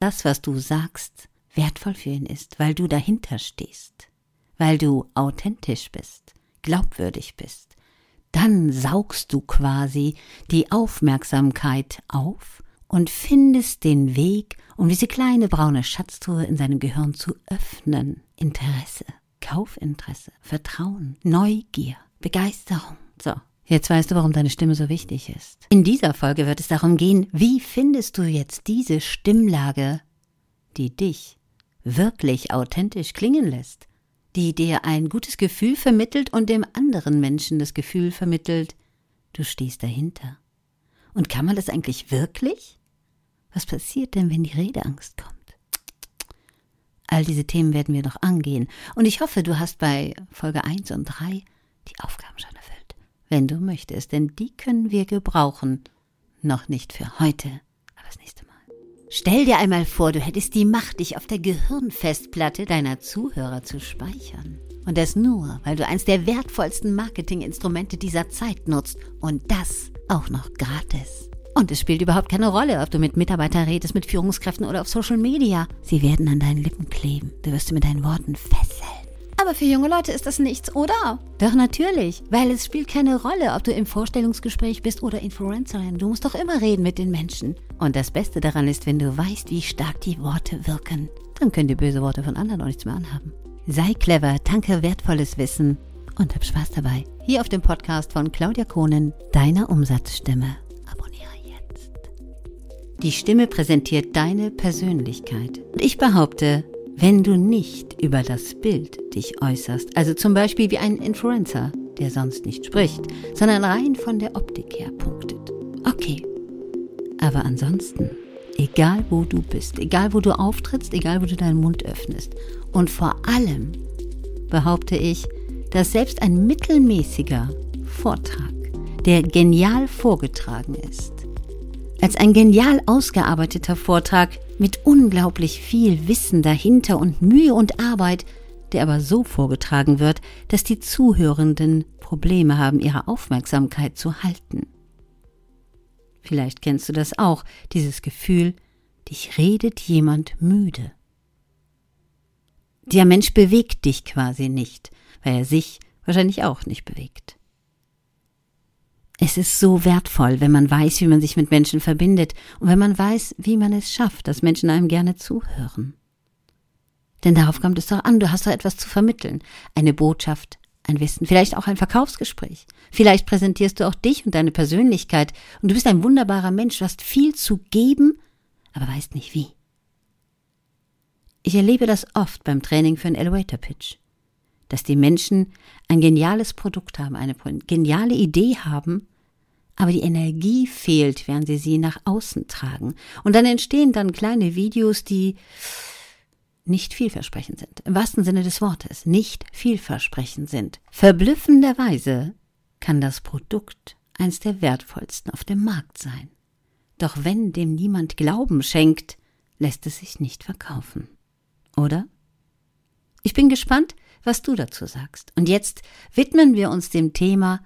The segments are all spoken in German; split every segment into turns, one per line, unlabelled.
das, was du sagst, wertvoll für ihn ist, weil du dahinter stehst, weil du authentisch bist, glaubwürdig bist, dann saugst du quasi die Aufmerksamkeit auf und findest den Weg, um diese kleine braune Schatztruhe in seinem Gehirn zu öffnen. Interesse, Kaufinteresse, Vertrauen, Neugier, Begeisterung. So, jetzt weißt du, warum deine Stimme so wichtig ist. In dieser Folge wird es darum gehen, wie findest du jetzt diese Stimmlage, die dich wirklich authentisch klingen lässt, die dir ein gutes Gefühl vermittelt und dem anderen Menschen das Gefühl vermittelt, du stehst dahinter. Und kann man das eigentlich wirklich? Was passiert denn, wenn die Redeangst kommt? All diese Themen werden wir noch angehen. Und ich hoffe, du hast bei Folge 1 und 3 die Aufgaben schon erfüllt. Wenn du möchtest, denn die können wir gebrauchen. Noch nicht für heute, aber das nächste Mal. Stell dir einmal vor, du hättest die Macht, dich auf der Gehirnfestplatte deiner Zuhörer zu speichern. Und das nur, weil du eins der wertvollsten Marketinginstrumente dieser Zeit nutzt. Und das auch noch gratis. Und es spielt überhaupt keine Rolle, ob du mit Mitarbeitern redest, mit Führungskräften oder auf Social Media. Sie werden an deinen Lippen kleben. Du wirst sie mit deinen Worten fesseln. Aber für junge Leute ist das nichts, oder? Doch natürlich, weil es spielt keine Rolle, ob du im Vorstellungsgespräch bist oder Influencerin. Du musst doch immer reden mit den Menschen. Und das Beste daran ist, wenn du weißt, wie stark die Worte wirken. Dann können die böse Worte von anderen auch nichts mehr anhaben. Sei clever, tanke wertvolles Wissen und hab Spaß dabei. Hier auf dem Podcast von Claudia Kohnen, deiner Umsatzstimme. Abonniere jetzt. Die Stimme präsentiert deine Persönlichkeit. Und ich behaupte, wenn du nicht über das Bild dich äußerst, also zum Beispiel wie ein Influencer, der sonst nicht spricht, sondern rein von der Optik her punktet. Okay. Aber ansonsten, egal wo du bist, egal wo du auftrittst, egal wo du deinen Mund öffnest und vor allem behaupte ich, dass selbst ein mittelmäßiger Vortrag, der genial vorgetragen ist, als ein genial ausgearbeiteter Vortrag mit unglaublich viel Wissen dahinter und Mühe und Arbeit, der aber so vorgetragen wird, dass die Zuhörenden Probleme haben, ihre Aufmerksamkeit zu halten. Vielleicht kennst du das auch, dieses Gefühl, dich redet jemand müde. Der Mensch bewegt dich quasi nicht, weil er sich wahrscheinlich auch nicht bewegt. Es ist so wertvoll, wenn man weiß, wie man sich mit Menschen verbindet und wenn man weiß, wie man es schafft, dass Menschen einem gerne zuhören. Denn darauf kommt es doch an, du hast doch etwas zu vermitteln. Eine Botschaft, ein Wissen, vielleicht auch ein Verkaufsgespräch. Vielleicht präsentierst du auch dich und deine Persönlichkeit und du bist ein wunderbarer Mensch, du hast viel zu geben, aber weißt nicht wie. Ich erlebe das oft beim Training für einen Elevator Pitch, dass die Menschen ein geniales Produkt haben, eine geniale Idee haben, aber die Energie fehlt, während sie sie nach außen tragen. Und dann entstehen dann kleine Videos, die nicht vielversprechend sind. Im wahrsten Sinne des Wortes, nicht vielversprechend sind. Verblüffenderweise kann das Produkt eins der wertvollsten auf dem Markt sein. Doch wenn dem niemand Glauben schenkt, lässt es sich nicht verkaufen. Oder? Ich bin gespannt, was du dazu sagst. Und jetzt widmen wir uns dem Thema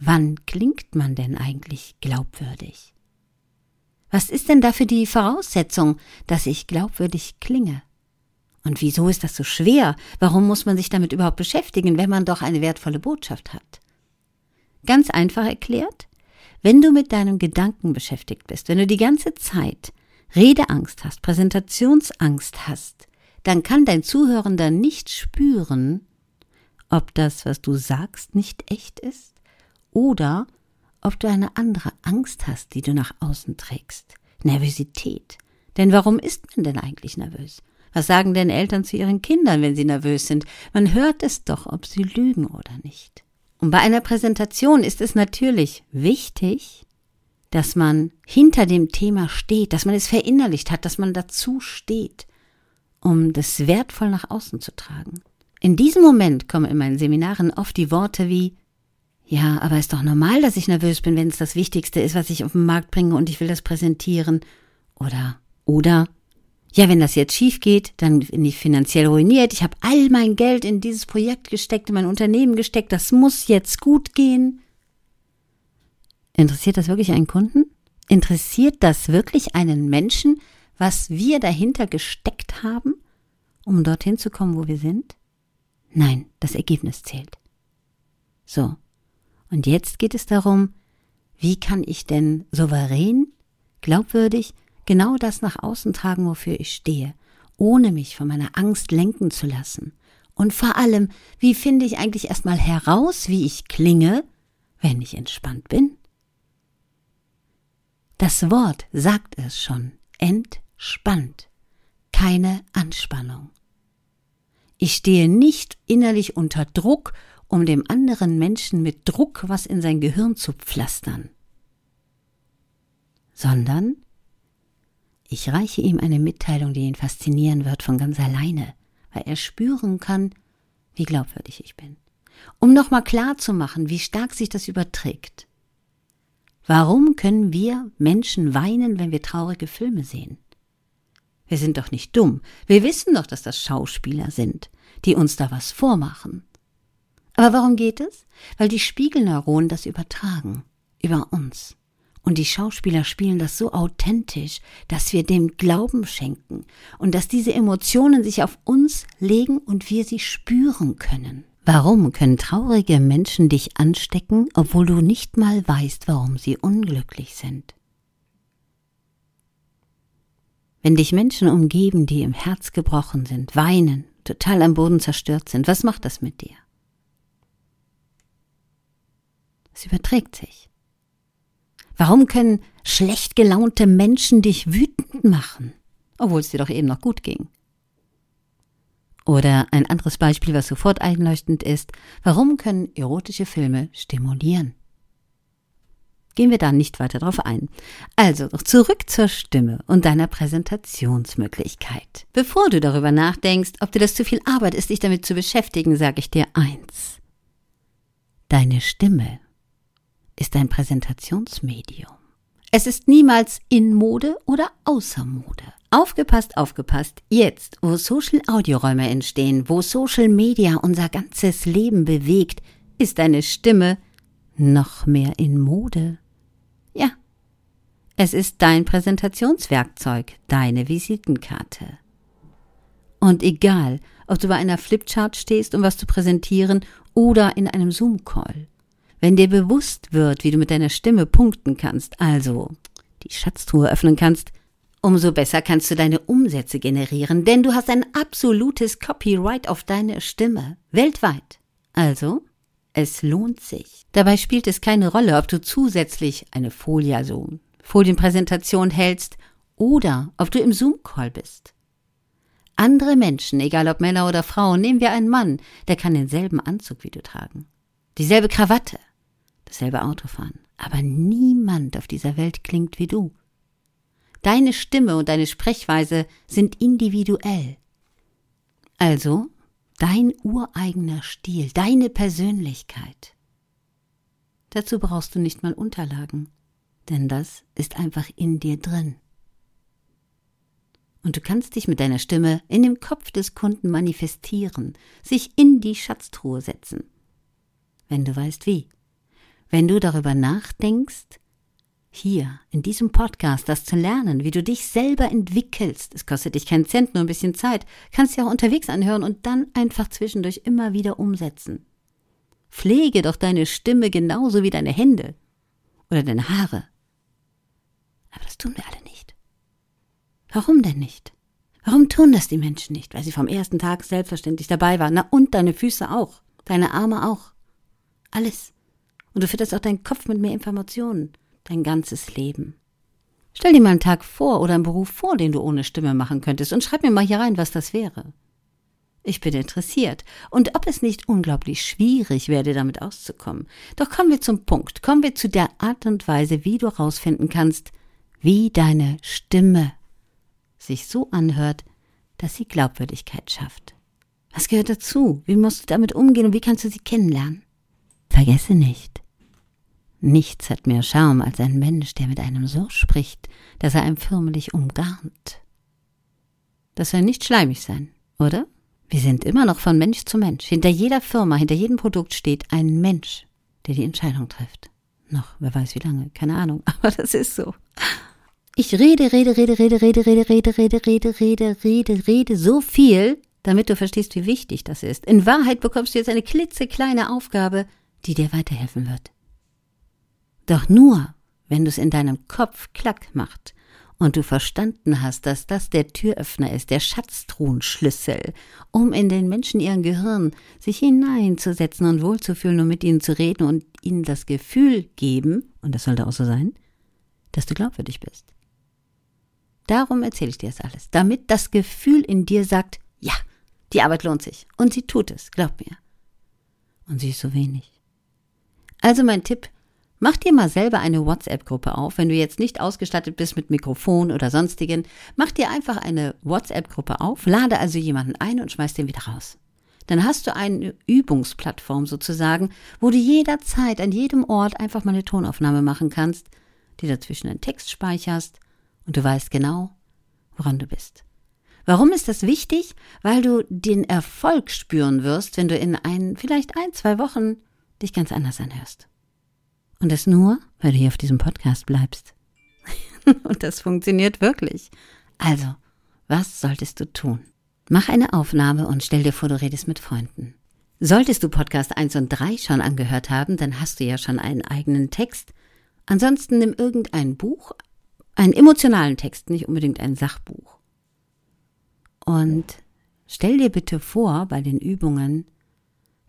Wann klingt man denn eigentlich glaubwürdig? Was ist denn dafür die Voraussetzung, dass ich glaubwürdig klinge? Und wieso ist das so schwer? Warum muss man sich damit überhaupt beschäftigen, wenn man doch eine wertvolle Botschaft hat? Ganz einfach erklärt, wenn du mit deinem Gedanken beschäftigt bist, wenn du die ganze Zeit Redeangst hast, Präsentationsangst hast, dann kann dein Zuhörender nicht spüren, ob das, was du sagst, nicht echt ist oder ob du eine andere Angst hast, die du nach außen trägst. Nervosität. Denn warum ist man denn eigentlich nervös? Was sagen denn Eltern zu ihren Kindern, wenn sie nervös sind? Man hört es doch, ob sie lügen oder nicht. Und bei einer Präsentation ist es natürlich wichtig, dass man hinter dem Thema steht, dass man es verinnerlicht hat, dass man dazu steht, um das wertvoll nach außen zu tragen. In diesem Moment kommen in meinen Seminaren oft die Worte wie ja, aber ist doch normal, dass ich nervös bin, wenn es das Wichtigste ist, was ich auf den Markt bringe und ich will das präsentieren. Oder, oder, ja, wenn das jetzt schief geht, dann bin ich finanziell ruiniert. Ich habe all mein Geld in dieses Projekt gesteckt, in mein Unternehmen gesteckt. Das muss jetzt gut gehen. Interessiert das wirklich einen Kunden? Interessiert das wirklich einen Menschen, was wir dahinter gesteckt haben, um dorthin zu kommen, wo wir sind? Nein, das Ergebnis zählt. So. Und jetzt geht es darum, wie kann ich denn souverän, glaubwürdig genau das nach außen tragen, wofür ich stehe, ohne mich von meiner Angst lenken zu lassen. Und vor allem, wie finde ich eigentlich erstmal heraus, wie ich klinge, wenn ich entspannt bin? Das Wort sagt es schon, entspannt, keine Anspannung. Ich stehe nicht innerlich unter Druck, um dem anderen Menschen mit Druck was in sein Gehirn zu pflastern, sondern ich reiche ihm eine Mitteilung, die ihn faszinieren wird von ganz alleine, weil er spüren kann, wie glaubwürdig ich bin. Um nochmal klar zu machen, wie stark sich das überträgt. Warum können wir Menschen weinen, wenn wir traurige Filme sehen? Wir sind doch nicht dumm. Wir wissen doch, dass das Schauspieler sind, die uns da was vormachen. Aber warum geht es? Weil die Spiegelneuronen das übertragen. Über uns. Und die Schauspieler spielen das so authentisch, dass wir dem Glauben schenken und dass diese Emotionen sich auf uns legen und wir sie spüren können. Warum können traurige Menschen dich anstecken, obwohl du nicht mal weißt, warum sie unglücklich sind? Wenn dich Menschen umgeben, die im Herz gebrochen sind, weinen, total am Boden zerstört sind, was macht das mit dir? Es überträgt sich. Warum können schlecht gelaunte Menschen dich wütend machen, obwohl es dir doch eben noch gut ging? Oder ein anderes Beispiel, was sofort einleuchtend ist, warum können erotische Filme stimulieren? Gehen wir da nicht weiter drauf ein. Also zurück zur Stimme und deiner Präsentationsmöglichkeit. Bevor du darüber nachdenkst, ob dir das zu viel Arbeit ist, dich damit zu beschäftigen, sage ich dir eins. Deine Stimme ist ein Präsentationsmedium. Es ist niemals in Mode oder außer Mode. Aufgepasst, aufgepasst. Jetzt, wo Social Audioräume entstehen, wo Social Media unser ganzes Leben bewegt, ist deine Stimme noch mehr in Mode. Es ist dein Präsentationswerkzeug, deine Visitenkarte. Und egal, ob du bei einer Flipchart stehst, um was zu präsentieren, oder in einem Zoom-Call. Wenn dir bewusst wird, wie du mit deiner Stimme punkten kannst, also die Schatztruhe öffnen kannst, umso besser kannst du deine Umsätze generieren, denn du hast ein absolutes Copyright auf deine Stimme, weltweit. Also, es lohnt sich. Dabei spielt es keine Rolle, ob du zusätzlich eine Folie, also Folienpräsentation hältst oder ob du im Zoom-Call bist. Andere Menschen, egal ob Männer oder Frauen, nehmen wir einen Mann, der kann denselben Anzug wie du tragen, dieselbe Krawatte, dasselbe Auto fahren. Aber niemand auf dieser Welt klingt wie du. Deine Stimme und deine Sprechweise sind individuell. Also dein ureigener Stil, deine Persönlichkeit. Dazu brauchst du nicht mal Unterlagen, denn das ist einfach in dir drin. Und du kannst dich mit deiner Stimme in dem Kopf des Kunden manifestieren, sich in die Schatztruhe setzen, wenn du weißt wie. Wenn du darüber nachdenkst, hier in diesem Podcast das zu lernen, wie du dich selber entwickelst, es kostet dich keinen Cent, nur ein bisschen Zeit, kannst du auch unterwegs anhören und dann einfach zwischendurch immer wieder umsetzen. Pflege doch deine Stimme genauso wie deine Hände oder deine Haare. Aber das tun wir alle nicht. Warum denn nicht? Warum tun das die Menschen nicht? Weil sie vom ersten Tag selbstverständlich dabei waren. Na und deine Füße auch, deine Arme auch. Alles. Und du fütterst auch deinen Kopf mit mehr Informationen, dein ganzes Leben. Stell dir mal einen Tag vor oder einen Beruf vor, den du ohne Stimme machen könntest, und schreib mir mal hier rein, was das wäre. Ich bin interessiert. Und ob es nicht unglaublich schwierig werde, damit auszukommen. Doch kommen wir zum Punkt. Kommen wir zu der Art und Weise, wie du herausfinden kannst, wie deine Stimme sich so anhört, dass sie Glaubwürdigkeit schafft. Was gehört dazu? Wie musst du damit umgehen und wie kannst du sie kennenlernen? Vergesse nicht, Nichts hat mehr Charme als ein Mensch, der mit einem so spricht, dass er einem förmlich umgarnt. Das soll nicht schleimig sein, oder? Wir sind immer noch von Mensch zu Mensch. Hinter jeder Firma, hinter jedem Produkt steht ein Mensch, der die Entscheidung trifft. Noch, wer weiß wie lange, keine Ahnung, aber das ist so. Ich rede, rede, rede, rede, rede, rede, rede, rede, rede, rede, rede, rede so viel, damit du verstehst, wie wichtig das ist. In Wahrheit bekommst du jetzt eine klitzekleine Aufgabe, die dir weiterhelfen wird. Doch nur, wenn du es in deinem Kopf klack macht und du verstanden hast, dass das der Türöffner ist, der Schatztruhenschlüssel, um in den Menschen ihren Gehirn sich hineinzusetzen und wohlzufühlen und mit ihnen zu reden und ihnen das Gefühl geben, und das sollte auch so sein, dass du glaubwürdig bist. Darum erzähle ich dir das alles, damit das Gefühl in dir sagt, ja, die Arbeit lohnt sich. Und sie tut es, glaub mir. Und sie ist so wenig. Also mein Tipp, Mach dir mal selber eine WhatsApp-Gruppe auf, wenn du jetzt nicht ausgestattet bist mit Mikrofon oder sonstigen. Mach dir einfach eine WhatsApp-Gruppe auf, lade also jemanden ein und schmeiß den wieder raus. Dann hast du eine Übungsplattform sozusagen, wo du jederzeit an jedem Ort einfach mal eine Tonaufnahme machen kannst, die dazwischen einen Text speicherst und du weißt genau, woran du bist. Warum ist das wichtig? Weil du den Erfolg spüren wirst, wenn du in ein, vielleicht ein, zwei Wochen dich ganz anders anhörst. Und das nur, weil du hier auf diesem Podcast bleibst. Und das funktioniert wirklich. Also, was solltest du tun? Mach eine Aufnahme und stell dir vor, du redest mit Freunden. Solltest du Podcast 1 und 3 schon angehört haben, dann hast du ja schon einen eigenen Text. Ansonsten nimm irgendein Buch, einen emotionalen Text, nicht unbedingt ein Sachbuch. Und stell dir bitte vor, bei den Übungen,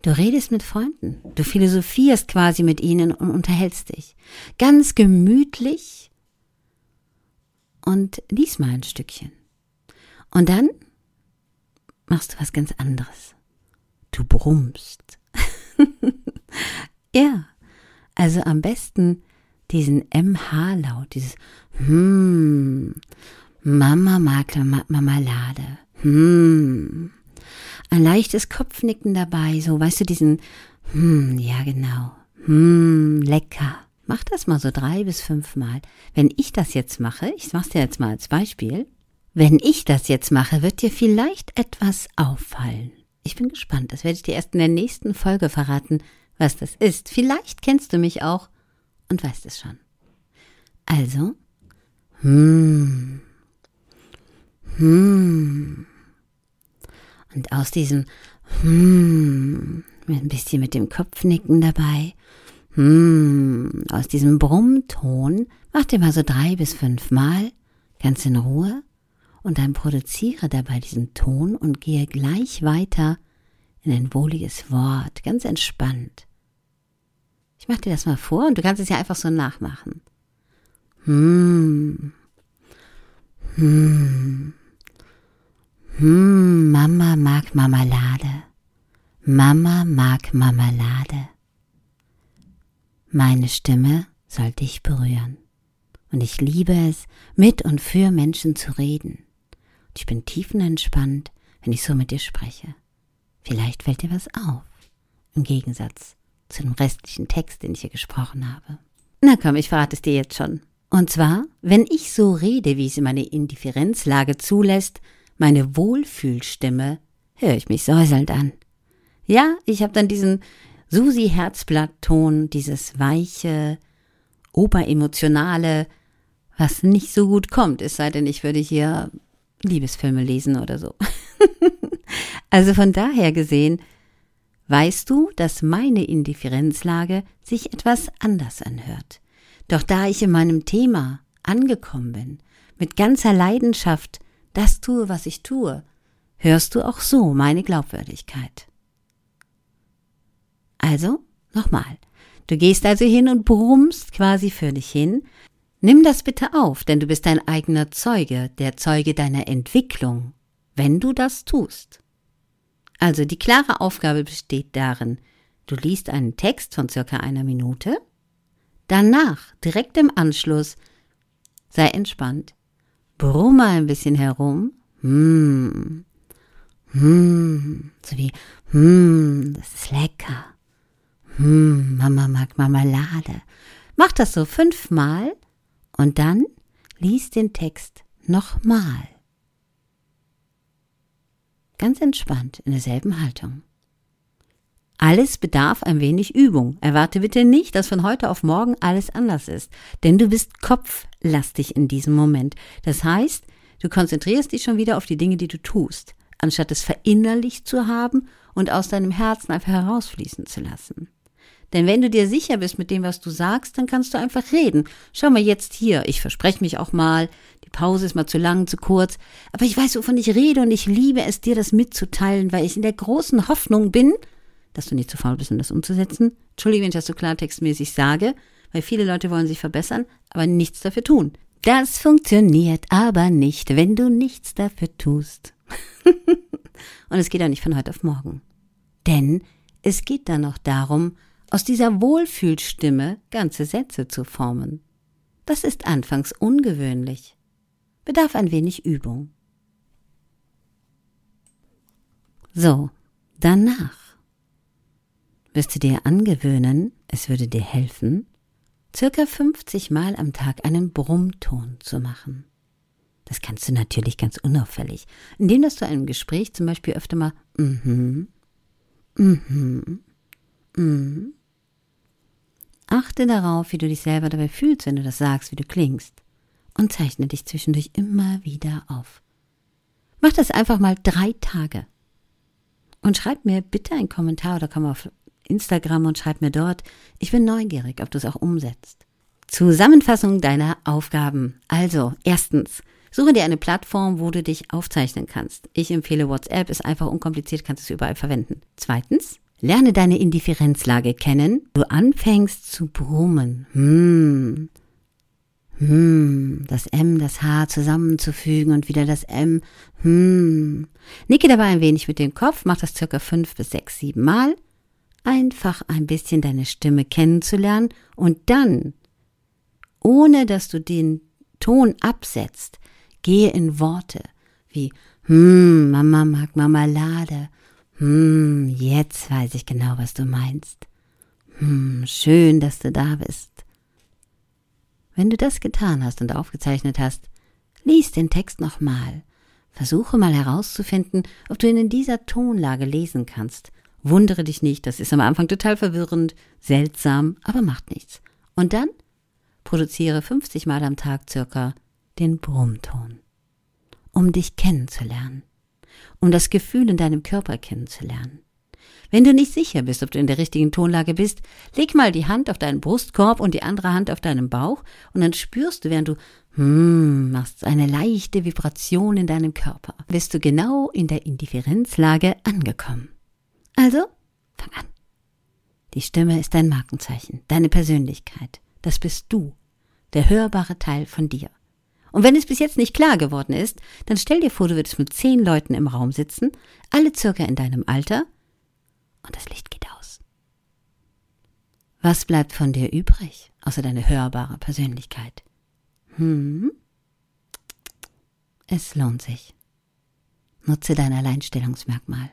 Du redest mit Freunden, du philosophierst quasi mit ihnen und unterhältst dich. Ganz gemütlich und lies mal ein Stückchen. Und dann machst du was ganz anderes. Du brummst. ja, also am besten diesen MH-Laut, dieses Hm, Mama mag Marmelade. Hm. Ein leichtes Kopfnicken dabei, so, weißt du, diesen, hm, ja genau, hm, lecker. Mach das mal so drei bis fünf Mal. Wenn ich das jetzt mache, ich mach's dir jetzt mal als Beispiel, wenn ich das jetzt mache, wird dir vielleicht etwas auffallen. Ich bin gespannt, das werde ich dir erst in der nächsten Folge verraten, was das ist. Vielleicht kennst du mich auch und weißt es schon. Also, hm, hm, und aus diesem Hmm, mit ein bisschen mit dem Kopfnicken dabei, Hmm, aus diesem Brummton, mach dir mal so drei bis fünf Mal, ganz in Ruhe, und dann produziere dabei diesen Ton und gehe gleich weiter in ein wohliges Wort, ganz entspannt. Ich mach dir das mal vor und du kannst es ja einfach so nachmachen. Hm. Hm. Hm, Mama mag Marmelade. Mama mag Marmelade. Meine Stimme soll dich berühren. Und ich liebe es, mit und für Menschen zu reden. Und ich bin tiefenentspannt, wenn ich so mit dir spreche. Vielleicht fällt dir was auf. Im Gegensatz zu dem restlichen Text, den ich hier gesprochen habe. Na komm, ich verrate es dir jetzt schon. Und zwar, wenn ich so rede, wie es in meine Indifferenzlage zulässt, meine Wohlfühlstimme, höre ich mich säuselnd an. Ja, ich habe dann diesen Susi-Herzblatt-Ton, dieses weiche, oberemotionale, was nicht so gut kommt, es sei denn, ich würde hier Liebesfilme lesen oder so. also von daher gesehen, weißt du, dass meine Indifferenzlage sich etwas anders anhört. Doch da ich in meinem Thema angekommen bin, mit ganzer Leidenschaft das tue, was ich tue, hörst du auch so meine Glaubwürdigkeit. Also, nochmal. Du gehst also hin und brummst quasi für dich hin. Nimm das bitte auf, denn du bist dein eigener Zeuge, der Zeuge deiner Entwicklung, wenn du das tust. Also die klare Aufgabe besteht darin, du liest einen Text von circa einer Minute, danach, direkt im Anschluss, sei entspannt, brumme ein bisschen herum. Hm. Hm. So wie, hm, das ist lecker. Hm, Mama mag Marmelade. Mach das so fünfmal und dann lies den Text nochmal. Ganz entspannt in derselben Haltung. Alles bedarf ein wenig Übung. Erwarte bitte nicht, dass von heute auf morgen alles anders ist, denn du bist kopflastig in diesem Moment. Das heißt, du konzentrierst dich schon wieder auf die Dinge, die du tust, anstatt es verinnerlicht zu haben und aus deinem Herzen einfach herausfließen zu lassen. Denn wenn du dir sicher bist mit dem, was du sagst, dann kannst du einfach reden. Schau mal jetzt hier, ich verspreche mich auch mal, die Pause ist mal zu lang, zu kurz, aber ich weiß, wovon ich rede und ich liebe es, dir das mitzuteilen, weil ich in der großen Hoffnung bin, dass du nicht zu faul bist, um das umzusetzen. Entschuldige, wenn ich das so klartextmäßig sage, weil viele Leute wollen sich verbessern, aber nichts dafür tun. Das funktioniert aber nicht, wenn du nichts dafür tust. Und es geht auch nicht von heute auf morgen. Denn es geht dann noch darum, aus dieser Wohlfühlstimme ganze Sätze zu formen. Das ist anfangs ungewöhnlich, bedarf ein wenig Übung. So, danach wirst du dir angewöhnen, es würde dir helfen, circa 50 Mal am Tag einen Brummton zu machen. Das kannst du natürlich ganz unauffällig, indem dass du einem Gespräch zum Beispiel öfter mal mhm, mhm, mhm. Achte darauf, wie du dich selber dabei fühlst, wenn du das sagst, wie du klingst. Und zeichne dich zwischendurch immer wieder auf. Mach das einfach mal drei Tage. Und schreib mir bitte einen Kommentar oder komm auf Instagram und schreib mir dort. Ich bin neugierig, ob du es auch umsetzt. Zusammenfassung deiner Aufgaben. Also, erstens, suche dir eine Plattform, wo du dich aufzeichnen kannst. Ich empfehle WhatsApp, ist einfach unkompliziert, kannst es überall verwenden. Zweitens, lerne deine Indifferenzlage kennen. Du anfängst zu brummen. Hm. Hm, das M, das H zusammenzufügen und wieder das M. Hm. Nicke dabei ein wenig mit dem Kopf, mach das circa fünf bis sechs, sieben Mal einfach ein bisschen deine Stimme kennenzulernen und dann, ohne dass du den Ton absetzt, gehe in Worte wie Hm, Mama mag Marmelade. Hm, jetzt weiß ich genau, was du meinst. Hm, schön, dass du da bist. Wenn du das getan hast und aufgezeichnet hast, lies den Text nochmal. Versuche mal herauszufinden, ob du ihn in dieser Tonlage lesen kannst Wundere dich nicht, das ist am Anfang total verwirrend, seltsam, aber macht nichts. Und dann produziere 50 Mal am Tag circa den Brummton, um dich kennenzulernen, um das Gefühl in deinem Körper kennenzulernen. Wenn du nicht sicher bist, ob du in der richtigen Tonlage bist, leg mal die Hand auf deinen Brustkorb und die andere Hand auf deinem Bauch und dann spürst du, während du hm machst, eine leichte Vibration in deinem Körper. Bist du genau in der Indifferenzlage angekommen. Also, fang an. Die Stimme ist dein Markenzeichen, deine Persönlichkeit. Das bist du, der hörbare Teil von dir. Und wenn es bis jetzt nicht klar geworden ist, dann stell dir vor, du würdest mit zehn Leuten im Raum sitzen, alle circa in deinem Alter, und das Licht geht aus. Was bleibt von dir übrig, außer deine hörbare Persönlichkeit? Hm? Es lohnt sich. Nutze dein Alleinstellungsmerkmal.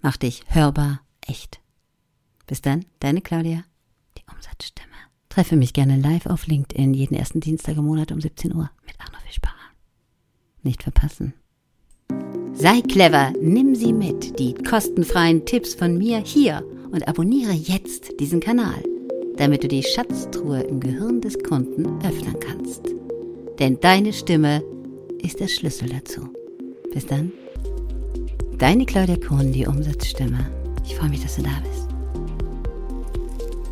Mach dich hörbar echt. Bis dann, deine Claudia, die Umsatzstimme. Treffe mich gerne live auf LinkedIn jeden ersten Dienstag im Monat um 17 Uhr mit Arno Fischbacher. Nicht verpassen. Sei clever, nimm sie mit, die kostenfreien Tipps von mir hier und abonniere jetzt diesen Kanal, damit du die Schatztruhe im Gehirn des Kunden öffnen kannst. Denn deine Stimme ist der Schlüssel dazu. Bis dann. Deine Claudia Kohn, die Umsatzstimme. Ich freue mich, dass du da bist.